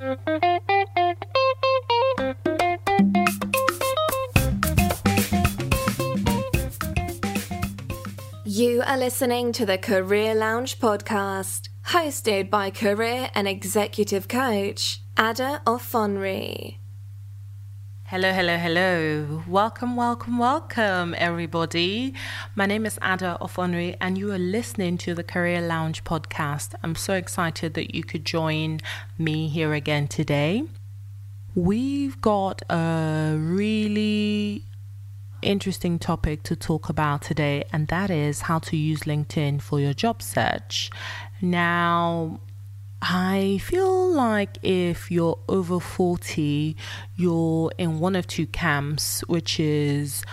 You are listening to the Career Lounge podcast, hosted by career and executive coach Ada Offonry. Hello, hello, hello. Welcome, welcome, welcome, everybody. My name is Ada Offonry, and you are listening to the Career Lounge podcast. I'm so excited that you could join me here again today. We've got a really interesting topic to talk about today, and that is how to use LinkedIn for your job search. Now, I feel like if you're over 40, you're in one of two camps, which is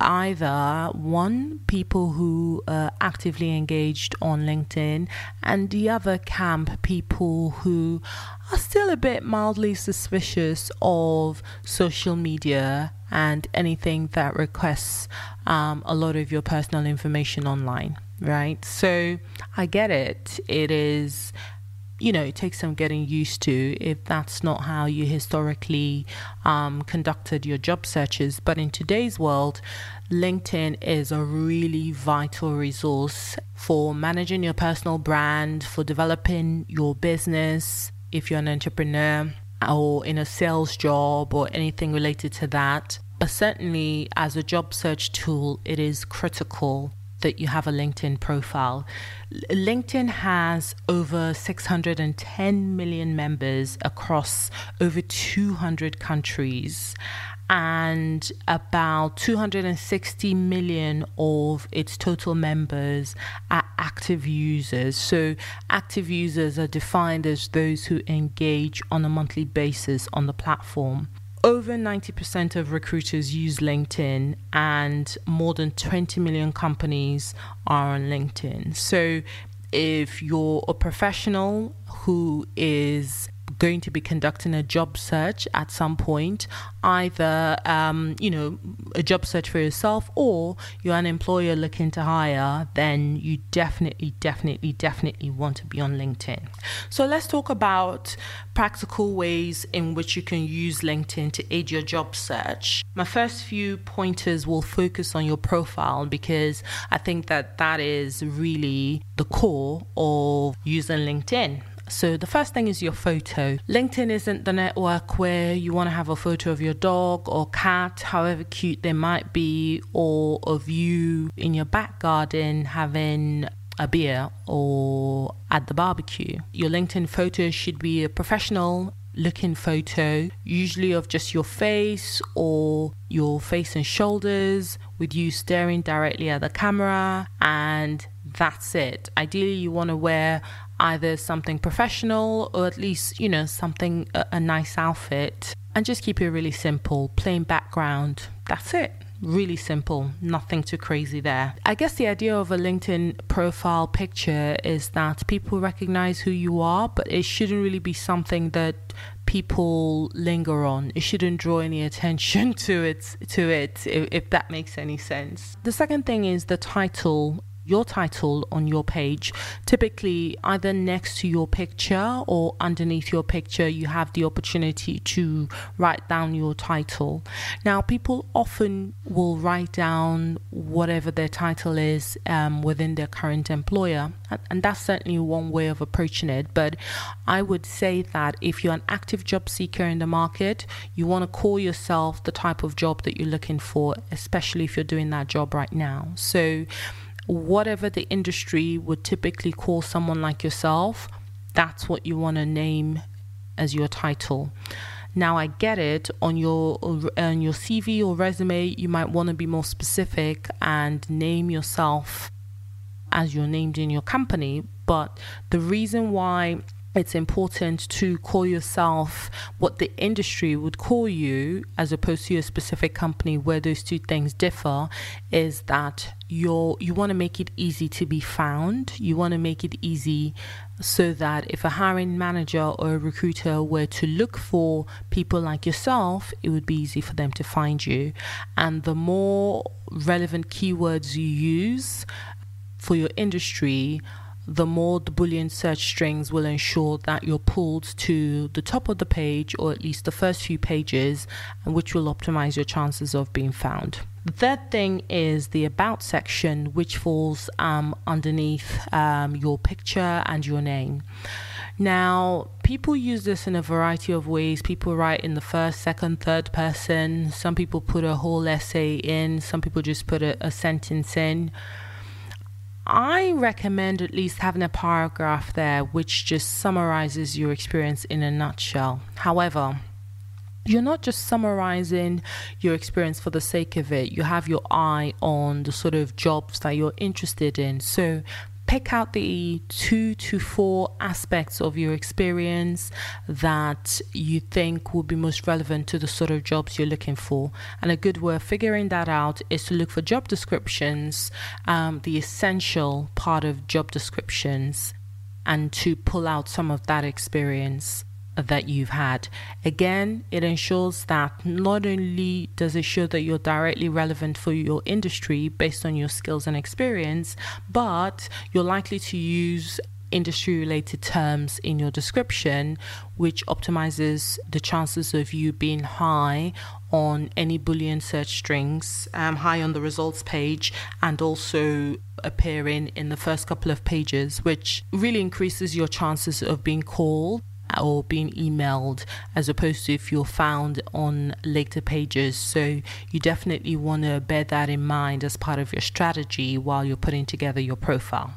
either one, people who are actively engaged on LinkedIn, and the other camp, people who are still a bit mildly suspicious of social media and anything that requests um, a lot of your personal information online, right? So I get it. It is you know, it takes some getting used to if that's not how you historically um, conducted your job searches. But in today's world, LinkedIn is a really vital resource for managing your personal brand, for developing your business. If you're an entrepreneur or in a sales job or anything related to that, but certainly as a job search tool, it is critical that you have a LinkedIn profile. LinkedIn has over 610 million members across over 200 countries and about 260 million of its total members are active users. So, active users are defined as those who engage on a monthly basis on the platform over 90% of recruiters use LinkedIn, and more than 20 million companies are on LinkedIn. So, if you're a professional who is going to be conducting a job search at some point, either um, you know a job search for yourself or you're an employer looking to hire, then you definitely, definitely, definitely want to be on LinkedIn. So let's talk about practical ways in which you can use LinkedIn to aid your job search. My first few pointers will focus on your profile because I think that that is really the core of using LinkedIn. So, the first thing is your photo. LinkedIn isn't the network where you want to have a photo of your dog or cat, however cute they might be, or of you in your back garden having a beer or at the barbecue. Your LinkedIn photo should be a professional looking photo, usually of just your face or your face and shoulders, with you staring directly at the camera, and that's it. Ideally, you want to wear either something professional or at least, you know, something, a, a nice outfit, and just keep it really simple, plain background. That's it really simple, nothing too crazy there. I guess the idea of a LinkedIn profile picture is that people recognize who you are, but it shouldn't really be something that people linger on. It shouldn't draw any attention to it to it if, if that makes any sense. The second thing is the title your title on your page. Typically, either next to your picture or underneath your picture, you have the opportunity to write down your title. Now, people often will write down whatever their title is um, within their current employer, and that's certainly one way of approaching it. But I would say that if you're an active job seeker in the market, you want to call yourself the type of job that you're looking for, especially if you're doing that job right now. So, whatever the industry would typically call someone like yourself, that's what you want to name as your title. Now I get it on your on your CV or resume you might want to be more specific and name yourself as you're named in your company, but the reason why it's important to call yourself what the industry would call you as opposed to a specific company where those two things differ is that you're you want to make it easy to be found. You want to make it easy so that if a hiring manager or a recruiter were to look for people like yourself it would be easy for them to find you. And the more relevant keywords you use for your industry the more the Boolean search strings will ensure that you're pulled to the top of the page or at least the first few pages, which will optimize your chances of being found. The third thing is the About section, which falls um, underneath um, your picture and your name. Now, people use this in a variety of ways. People write in the first, second, third person. Some people put a whole essay in, some people just put a, a sentence in. I recommend at least having a paragraph there which just summarizes your experience in a nutshell. However, you're not just summarizing your experience for the sake of it. You have your eye on the sort of jobs that you're interested in. So pick out the two to four aspects of your experience that you think will be most relevant to the sort of jobs you're looking for. And a good way of figuring that out is to look for job descriptions, um, the essential part of job descriptions, and to pull out some of that experience that you've had. Again, it ensures that not only does it show that you're directly relevant for your industry based on your skills and experience, but you're likely to use industry related terms in your description, which optimizes the chances of you being high on any Boolean search strings, um, high on the results page, and also appearing in the first couple of pages, which really increases your chances of being called or being emailed as opposed to if you're found on later pages. So you definitely want to bear that in mind as part of your strategy while you're putting together your profile.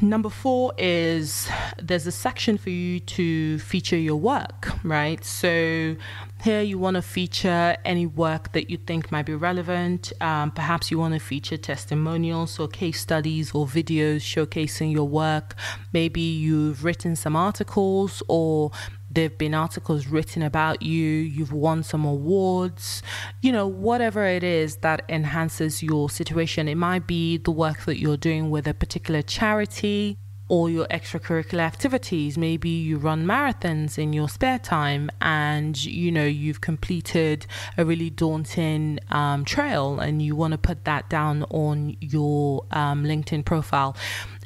Number four is there's a section for you to feature your work, right? So here you want to feature any work that you think might be relevant. Um, perhaps you want to feature testimonials or case studies or videos showcasing your work. Maybe you've written some articles or there have been articles written about you, you've won some awards, you know, whatever it is that enhances your situation. It might be the work that you're doing with a particular charity or your extracurricular activities. Maybe you run marathons in your spare time and you know you've completed a really daunting um, trail and you want to put that down on your um, LinkedIn profile.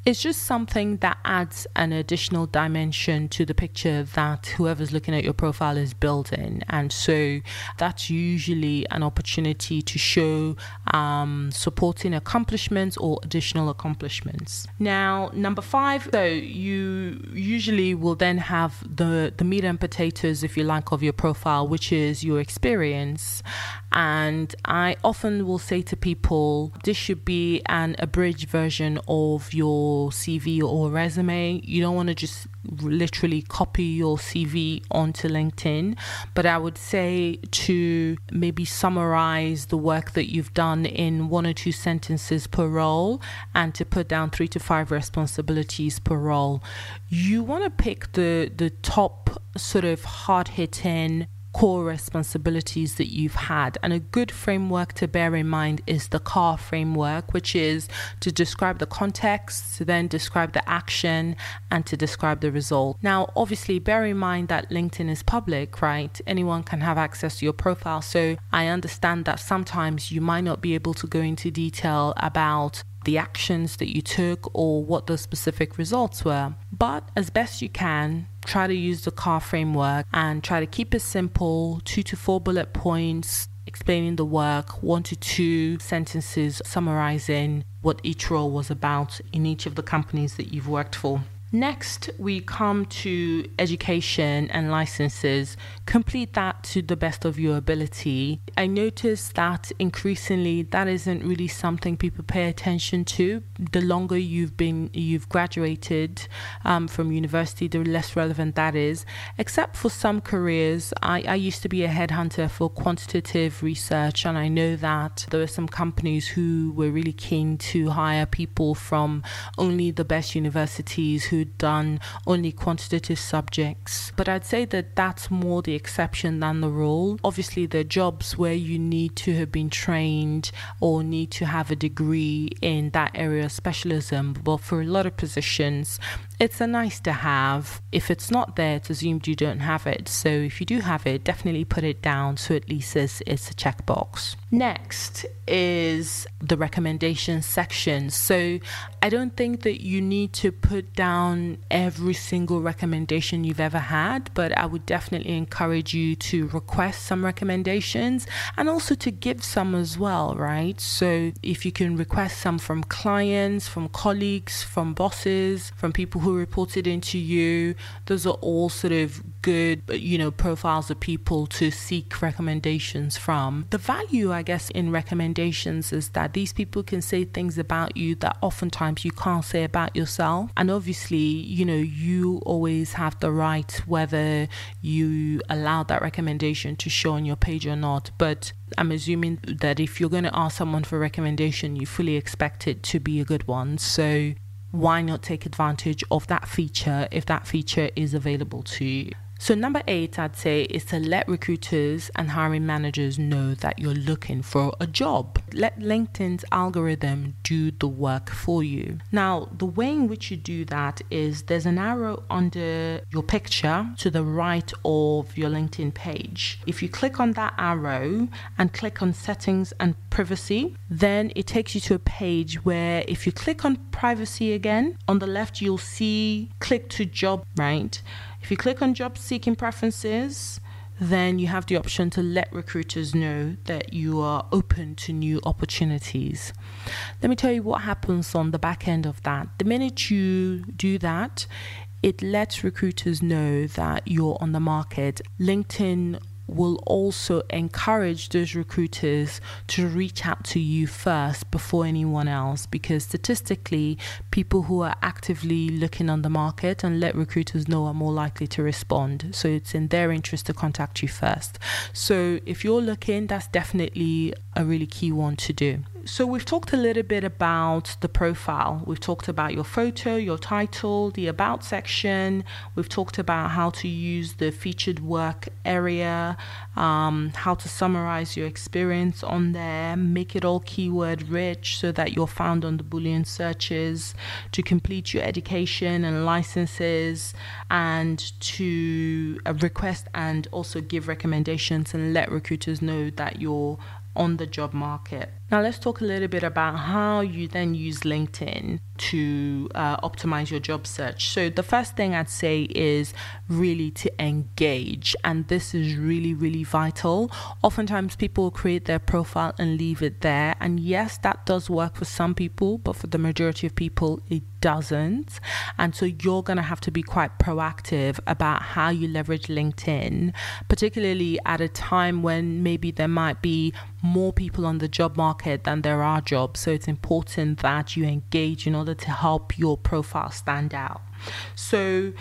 It's just something that adds an additional dimension to the picture that whoever's looking at your profile is building. And so that's usually an opportunity to show um, supporting accomplishments or additional accomplishments. Now, number five, so you usually will then have the, the meat and potatoes, if you like, of your profile, which is your experience. And I often will say to people, this should be an abridged version of your CV or resume. You don't want to just literally copy your CV onto LinkedIn, but I would say to maybe summarize the work that you've done in one or two sentences per role and to put down three to five responsibilities per role. You want to pick the the top sort of hard hitting core responsibilities that you've had. And a good framework to bear in mind is the CAR framework, which is to describe the context, to then describe the action, and to describe the result. Now, obviously, bear in mind that LinkedIn is public, right? Anyone can have access to your profile. So I understand that sometimes you might not be able to go into detail about the actions that you took or what the specific results were. But as best you can, try to use the CAR framework and try to keep it simple two to four bullet points explaining the work, one to two sentences summarizing what each role was about in each of the companies that you've worked for. Next, we come to education and licenses. Complete that to the best of your ability. I noticed that increasingly that isn't really something people pay attention to. The longer you've been, you've graduated um, from university, the less relevant that is. Except for some careers, I, I used to be a headhunter for quantitative research, and I know that there were some companies who were really keen to hire people from only the best universities who done only quantitative subjects. But I'd say that that's more the exception than the rule. Obviously, there are jobs where you need to have been trained or need to have a degree in that area of specialism. But for a lot of positions, it's a nice to have. If it's not there, it's assumed you don't have it. So if you do have it, definitely put it down so at least it's, it's a checkbox. Next is the recommendation section. So I don't think that you need to put down every single recommendation you've ever had, but I would definitely encourage you to request some recommendations and also to give some as well, right? So if you can request some from clients, from colleagues, from bosses, from people who reported into you, those are all sort of good, you know, profiles of people to seek recommendations from. The value, I guess, in recommendations is that these people can say things about you that oftentimes you can't say about yourself. And obviously, you know, you always have the right whether you allow that recommendation to show on your page or not. But I'm assuming that if you're going to ask someone for recommendation, you fully expect it to be a good one. So why not take advantage of that feature if that feature is available to you? So, number eight, I'd say, is to let recruiters and hiring managers know that you're looking for a job. Let LinkedIn's algorithm do the work for you. Now, the way in which you do that is there's an arrow under your picture to the right of your LinkedIn page. If you click on that arrow and click on settings and privacy, then it takes you to a page where if you click on privacy again, on the left, you'll see click to job, right? If you click on job seeking preferences, then you have the option to let recruiters know that you are open to new opportunities. Let me tell you what happens on the back end of that. The minute you do that, it lets recruiters know that you're on the market. LinkedIn will also encourage those recruiters to reach out to you first before anyone else because statistically people who are actively looking on the market and let recruiters know are more likely to respond. So it's in their interest to contact you first. So if you're looking that's definitely a really key one to do so we've talked a little bit about the profile. We've talked about your photo, your title, the about section. We've talked about how to use the featured work area, um, how to summarize your experience on there, make it all keyword rich so that you're found on the Boolean searches, to complete your education and licenses, and to uh, request and also give recommendations and let recruiters know that you're on the job market. Now, let's talk a little bit about how you then use LinkedIn to uh, optimize your job search. So, the first thing I'd say is really to engage, and this is really, really vital. Oftentimes, people create their profile and leave it there, and yes, that does work for some people, but for the majority of people, it doesn't. And so, you're going to have to be quite proactive about how you leverage LinkedIn, particularly at a time when maybe there might be more people on the job market than there are jobs. So it's important that you engage in order to help your profile stand out. So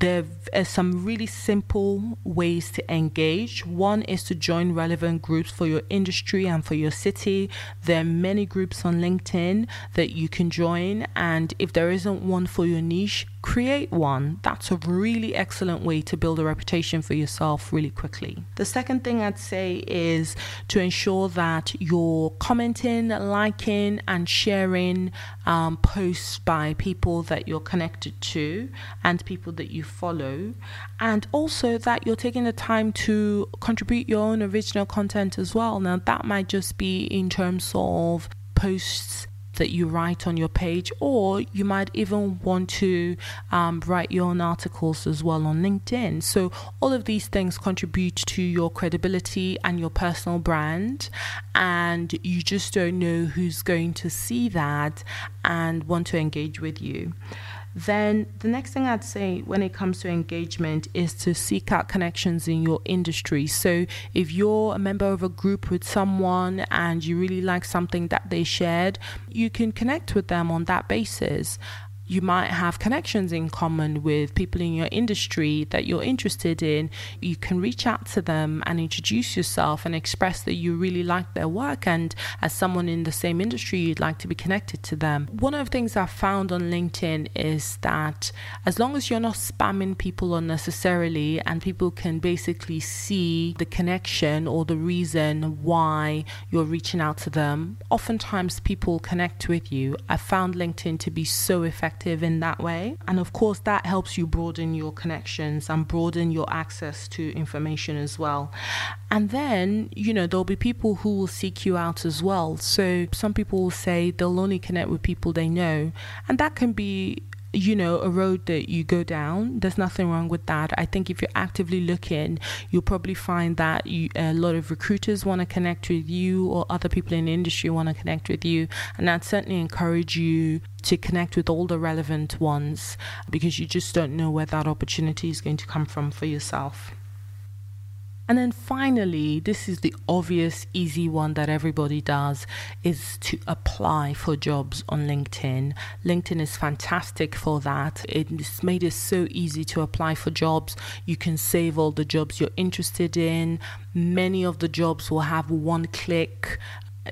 there are some really simple ways to engage. One is to join relevant groups for your industry and for your city. There are many groups on LinkedIn that you can join, and if there isn't one for your niche, create one. That's a really excellent way to build a reputation for yourself really quickly. The second thing I'd say is to ensure that you're commenting, liking, and sharing um, posts by people that you're connected to and people that you follow, and also that you're taking the time to contribute your own original content as well. Now, that might just be in terms of posts that you write on your page, or you might even want to um, write your own articles as well on LinkedIn. So, all of these things contribute to your credibility and your personal brand, and you just don't know who's going to see that and want to engage with you. Then the next thing I'd say when it comes to engagement is to seek out connections in your industry. So if you're a member of a group with someone and you really like something that they shared, you can connect with them on that basis you might have connections in common with people in your industry that you're interested in. You can reach out to them and introduce yourself and express that you really like their work. And as someone in the same industry, you'd like to be connected to them. One of the things I've found on LinkedIn is that as long as you're not spamming people unnecessarily and people can basically see the connection or the reason why you're reaching out to them, oftentimes people connect with you. I found LinkedIn to be so effective in that way. And of course, that helps you broaden your connections and broaden your access to information as well. And then, you know, there'll be people who will seek you out as well. So some people will say they'll only connect with people they know. And that can be you know, a road that you go down. There's nothing wrong with that. I think if you're actively looking, you'll probably find that you, a lot of recruiters want to connect with you or other people in the industry want to connect with you. And I'd certainly encourage you to connect with all the relevant ones because you just don't know where that opportunity is going to come from for yourself. And then finally, this is the obvious, easy one that everybody does is to apply for jobs on LinkedIn. LinkedIn is fantastic for that. It's made it so easy to apply for jobs. You can save all the jobs you're interested in. Many of the jobs will have one click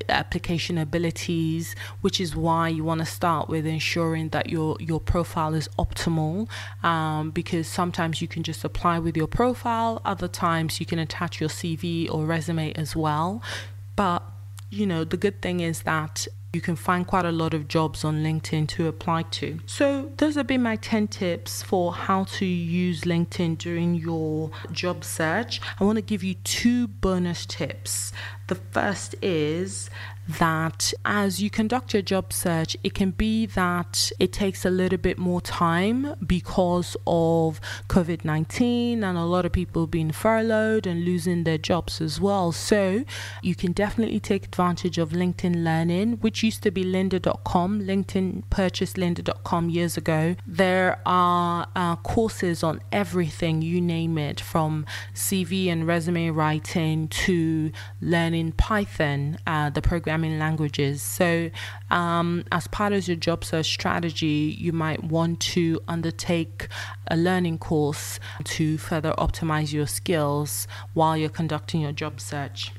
application abilities, which is why you want to start with ensuring that your your profile is optimal. Um, because sometimes you can just apply with your profile, other times you can attach your CV or resume as well. But you know, the good thing is that you can find quite a lot of jobs on LinkedIn to apply to. So, those have been my 10 tips for how to use LinkedIn during your job search. I want to give you two bonus tips. The first is that as you conduct your job search, it can be that it takes a little bit more time because of COVID 19 and a lot of people being furloughed and losing their jobs as well. So you can definitely take advantage of LinkedIn Learning, which used to be lynda.com. LinkedIn purchased lynda.com years ago. There are uh, courses on everything, you name it, from CV and resume writing to learning Python, uh, the program programming languages. So, um, as part of your job search strategy, you might want to undertake a learning course to further optimize your skills while you're conducting your job search.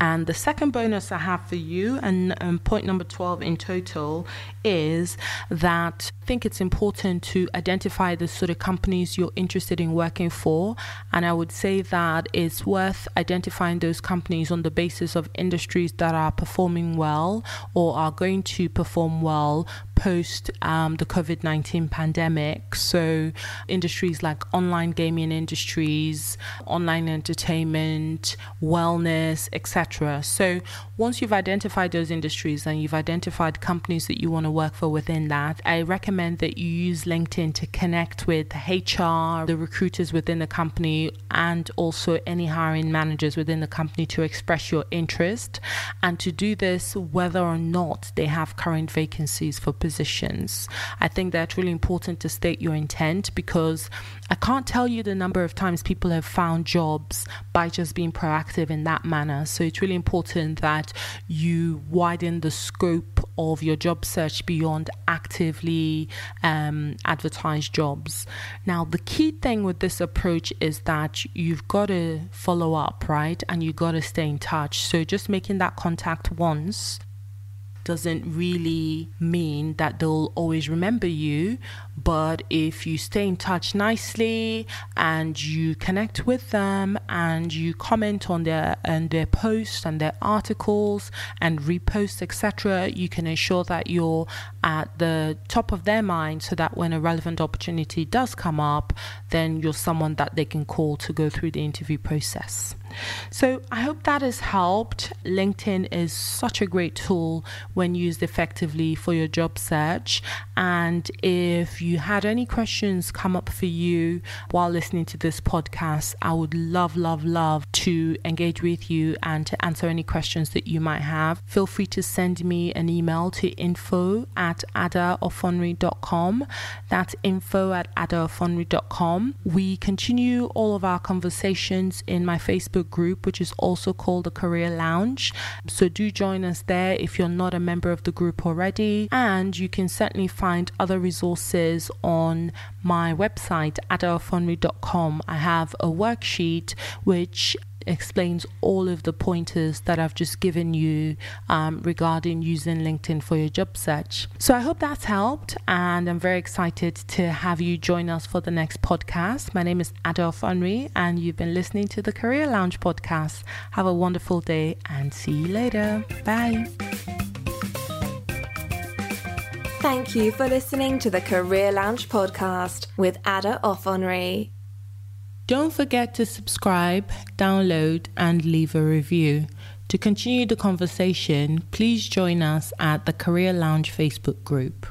And the second bonus I have for you, and, and point number 12 in total, is that I think it's important to identify the sort of companies you're interested in working for. And I would say that it's worth identifying those companies on the basis of industries that are performing well or are going to perform well post um, the COVID 19 pandemic. So, industries like online gaming industries, online entertainment, wellness, etc. So, once you've identified those industries and you've identified companies that you want to work for within that, I recommend that you use LinkedIn to connect with HR, the recruiters within the company, and also any hiring managers within the company to express your interest. And to do this, whether or not they have current vacancies for positions. I think that's really important to state your intent because I can't tell you the number of times people have found jobs by just being proactive in that manner. So it's really important that you widen the scope of your job search beyond actively um, advertised jobs. Now, the key thing with this approach is that you've got to follow up, right? And you've got to stay in touch. So just making that contact once doesn't really mean that they'll always remember you. But if you stay in touch nicely and you connect with them and you comment on their and their posts and their articles and repost etc., you can ensure that you're at the top of their mind so that when a relevant opportunity does come up, then you're someone that they can call to go through the interview process. So I hope that has helped. LinkedIn is such a great tool when used effectively for your job search. And if you had any questions come up for you while listening to this podcast, I would love, love, love to engage with you and to answer any questions that you might have. Feel free to send me an email to info at adaoffonry.com. That's info at adaoffonry.com. We continue all of our conversations in my Facebook group, which is also called the Career Lounge. So do join us there if you're not a member of the group already. And you can certainly find other resources on my website, adaoffonry.com. I have a worksheet which explains all of the pointers that I've just given you um, regarding using LinkedIn for your job search. So I hope that's helped, and I'm very excited to have you join us for the next podcast. My name is Ada Offonry, and you've been listening to the Career Lounge podcast. Have a wonderful day, and see you later. Bye. Thank you for listening to the Career Lounge podcast with Ada Offonry. Don't forget to subscribe, download, and leave a review. To continue the conversation, please join us at the Career Lounge Facebook group.